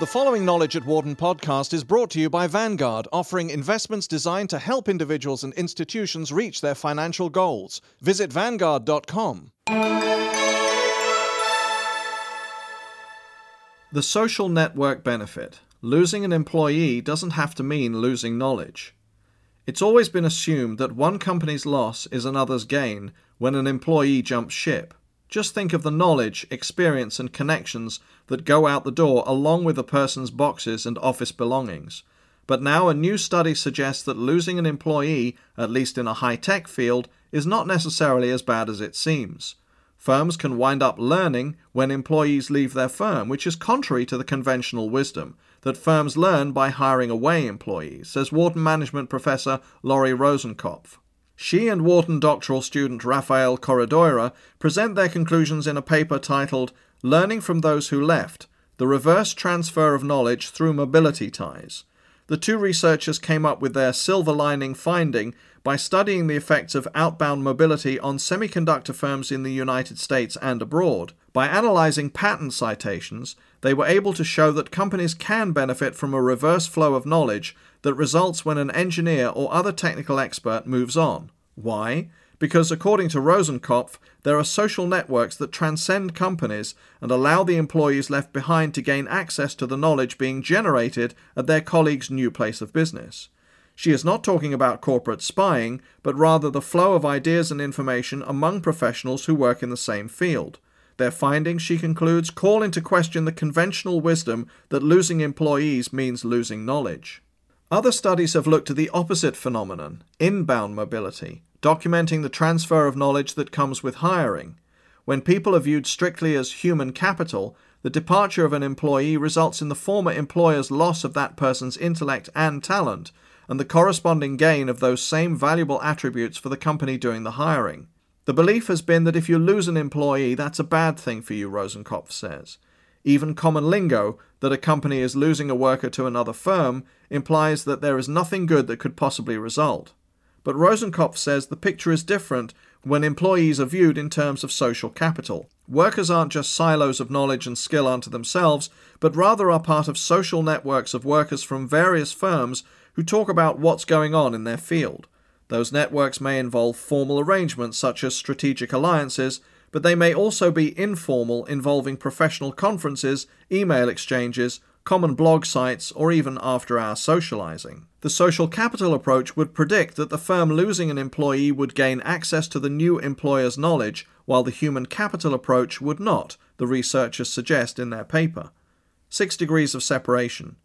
The following Knowledge at Wharton podcast is brought to you by Vanguard, offering investments designed to help individuals and institutions reach their financial goals. Visit Vanguard.com. The social network benefit. Losing an employee doesn't have to mean losing knowledge. It's always been assumed that one company's loss is another's gain when an employee jumps ship. Just think of the knowledge, experience, and connections that go out the door along with a person's boxes and office belongings. But now a new study suggests that losing an employee, at least in a high tech field, is not necessarily as bad as it seems. Firms can wind up learning when employees leave their firm, which is contrary to the conventional wisdom that firms learn by hiring away employees, says Wharton Management Professor Lori Rosenkopf. She and Wharton doctoral student Rafael Corredoira present their conclusions in a paper titled Learning from Those Who Left The Reverse Transfer of Knowledge Through Mobility Ties. The two researchers came up with their silver lining finding by studying the effects of outbound mobility on semiconductor firms in the United States and abroad. By analyzing patent citations, they were able to show that companies can benefit from a reverse flow of knowledge that results when an engineer or other technical expert moves on. Why? Because according to Rosenkopf, there are social networks that transcend companies and allow the employees left behind to gain access to the knowledge being generated at their colleagues' new place of business. She is not talking about corporate spying, but rather the flow of ideas and information among professionals who work in the same field. Their findings, she concludes, call into question the conventional wisdom that losing employees means losing knowledge. Other studies have looked at the opposite phenomenon, inbound mobility, documenting the transfer of knowledge that comes with hiring. When people are viewed strictly as human capital, the departure of an employee results in the former employer's loss of that person's intellect and talent, and the corresponding gain of those same valuable attributes for the company doing the hiring. The belief has been that if you lose an employee, that's a bad thing for you, Rosenkopf says. Even common lingo, that a company is losing a worker to another firm, implies that there is nothing good that could possibly result. But Rosenkopf says the picture is different when employees are viewed in terms of social capital. Workers aren't just silos of knowledge and skill unto themselves, but rather are part of social networks of workers from various firms who talk about what's going on in their field. Those networks may involve formal arrangements such as strategic alliances, but they may also be informal, involving professional conferences, email exchanges, common blog sites, or even after hour socializing. The social capital approach would predict that the firm losing an employee would gain access to the new employer's knowledge, while the human capital approach would not, the researchers suggest in their paper. Six degrees of separation.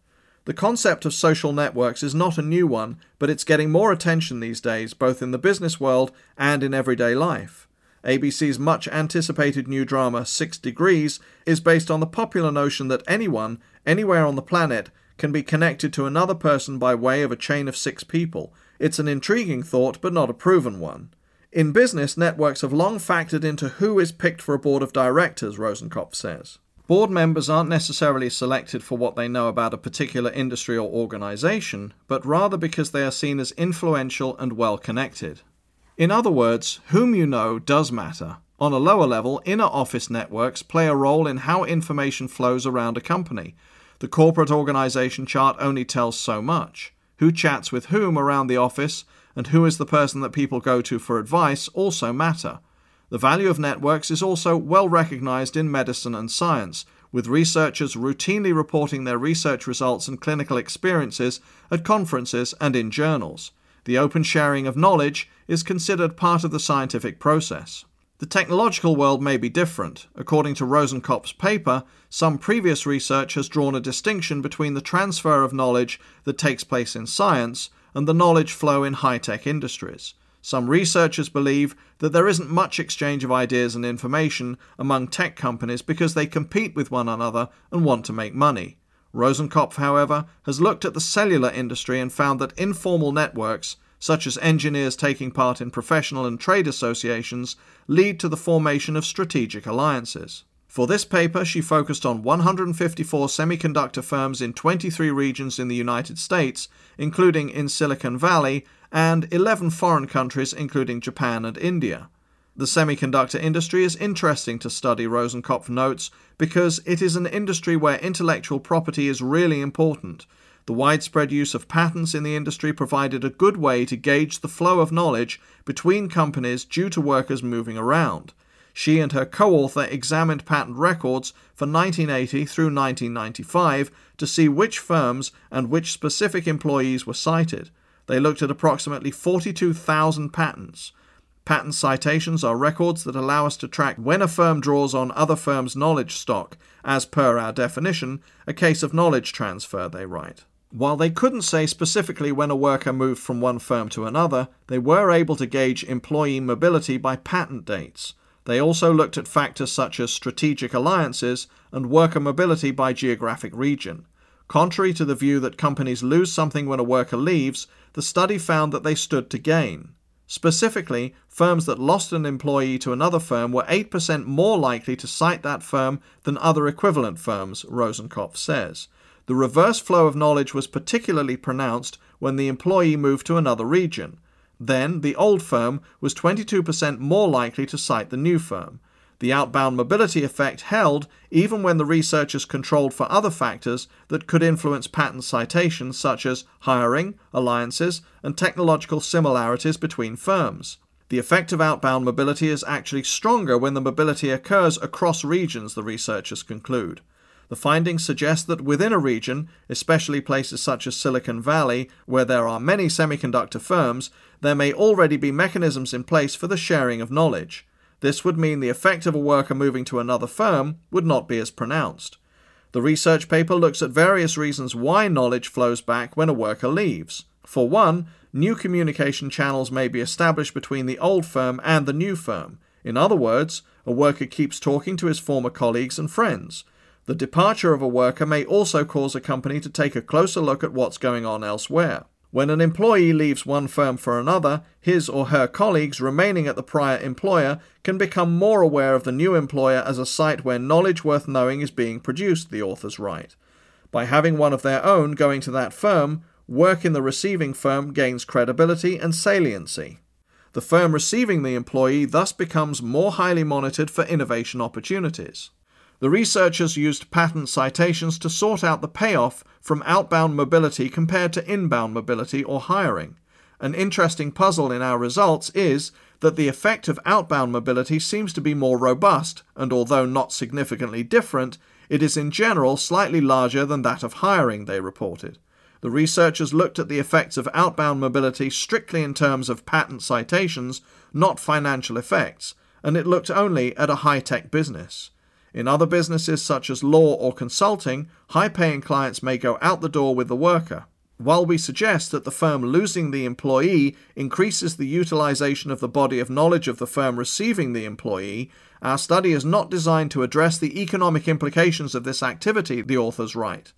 The concept of social networks is not a new one, but it's getting more attention these days, both in the business world and in everyday life. ABC's much anticipated new drama, Six Degrees, is based on the popular notion that anyone, anywhere on the planet, can be connected to another person by way of a chain of six people. It's an intriguing thought, but not a proven one. In business, networks have long factored into who is picked for a board of directors, Rosenkopf says. Board members aren't necessarily selected for what they know about a particular industry or organization, but rather because they are seen as influential and well connected. In other words, whom you know does matter. On a lower level, inner office networks play a role in how information flows around a company. The corporate organization chart only tells so much. Who chats with whom around the office and who is the person that people go to for advice also matter. The value of networks is also well recognized in medicine and science, with researchers routinely reporting their research results and clinical experiences at conferences and in journals. The open sharing of knowledge is considered part of the scientific process. The technological world may be different. According to Rosenkopf's paper, some previous research has drawn a distinction between the transfer of knowledge that takes place in science and the knowledge flow in high tech industries. Some researchers believe that there isn't much exchange of ideas and information among tech companies because they compete with one another and want to make money. Rosenkopf, however, has looked at the cellular industry and found that informal networks, such as engineers taking part in professional and trade associations, lead to the formation of strategic alliances. For this paper, she focused on 154 semiconductor firms in 23 regions in the United States, including in Silicon Valley, and 11 foreign countries, including Japan and India. The semiconductor industry is interesting to study, Rosenkopf notes, because it is an industry where intellectual property is really important. The widespread use of patents in the industry provided a good way to gauge the flow of knowledge between companies due to workers moving around. She and her co author examined patent records for 1980 through 1995 to see which firms and which specific employees were cited. They looked at approximately 42,000 patents. Patent citations are records that allow us to track when a firm draws on other firms' knowledge stock, as per our definition, a case of knowledge transfer, they write. While they couldn't say specifically when a worker moved from one firm to another, they were able to gauge employee mobility by patent dates. They also looked at factors such as strategic alliances and worker mobility by geographic region. Contrary to the view that companies lose something when a worker leaves, the study found that they stood to gain. Specifically, firms that lost an employee to another firm were 8% more likely to cite that firm than other equivalent firms, Rosenkopf says. The reverse flow of knowledge was particularly pronounced when the employee moved to another region. Then, the old firm was 22% more likely to cite the new firm. The outbound mobility effect held even when the researchers controlled for other factors that could influence patent citations, such as hiring, alliances, and technological similarities between firms. The effect of outbound mobility is actually stronger when the mobility occurs across regions, the researchers conclude. The findings suggest that within a region, especially places such as Silicon Valley, where there are many semiconductor firms, there may already be mechanisms in place for the sharing of knowledge. This would mean the effect of a worker moving to another firm would not be as pronounced. The research paper looks at various reasons why knowledge flows back when a worker leaves. For one, new communication channels may be established between the old firm and the new firm. In other words, a worker keeps talking to his former colleagues and friends. The departure of a worker may also cause a company to take a closer look at what's going on elsewhere. When an employee leaves one firm for another, his or her colleagues remaining at the prior employer can become more aware of the new employer as a site where knowledge worth knowing is being produced, the authors write. By having one of their own going to that firm, work in the receiving firm gains credibility and saliency. The firm receiving the employee thus becomes more highly monitored for innovation opportunities. The researchers used patent citations to sort out the payoff from outbound mobility compared to inbound mobility or hiring. An interesting puzzle in our results is that the effect of outbound mobility seems to be more robust, and although not significantly different, it is in general slightly larger than that of hiring, they reported. The researchers looked at the effects of outbound mobility strictly in terms of patent citations, not financial effects, and it looked only at a high tech business. In other businesses, such as law or consulting, high paying clients may go out the door with the worker. While we suggest that the firm losing the employee increases the utilization of the body of knowledge of the firm receiving the employee, our study is not designed to address the economic implications of this activity, the authors write.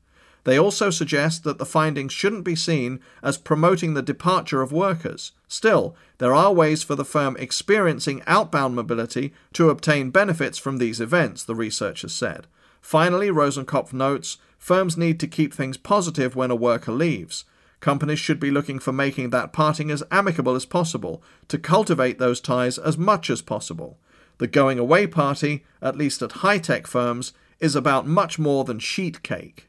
They also suggest that the findings shouldn't be seen as promoting the departure of workers. Still, there are ways for the firm experiencing outbound mobility to obtain benefits from these events, the researchers said. Finally, Rosenkopf notes firms need to keep things positive when a worker leaves. Companies should be looking for making that parting as amicable as possible, to cultivate those ties as much as possible. The going away party, at least at high tech firms, is about much more than sheet cake.